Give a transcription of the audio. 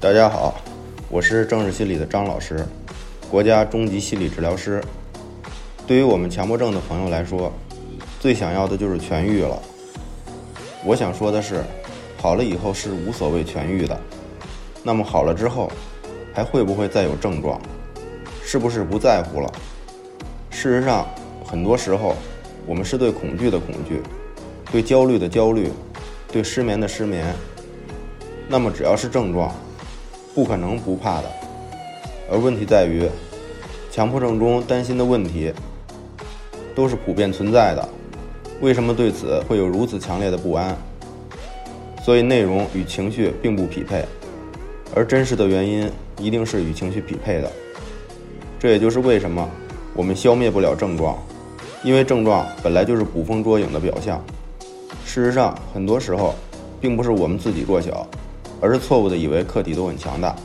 大家好，我是正视心理的张老师，国家中级心理治疗师。对于我们强迫症的朋友来说，最想要的就是痊愈了。我想说的是，好了以后是无所谓痊愈的。那么好了之后，还会不会再有症状？是不是不在乎了？事实上，很多时候，我们是对恐惧的恐惧，对焦虑的焦虑，对失眠的失眠。那么只要是症状，不可能不怕的。而问题在于，强迫症中担心的问题，都是普遍存在的。为什么对此会有如此强烈的不安？所以内容与情绪并不匹配，而真实的原因一定是与情绪匹配的。这也就是为什么我们消灭不了症状，因为症状本来就是捕风捉影的表象。事实上，很多时候并不是我们自己弱小。而是错误的以为客体都很强大。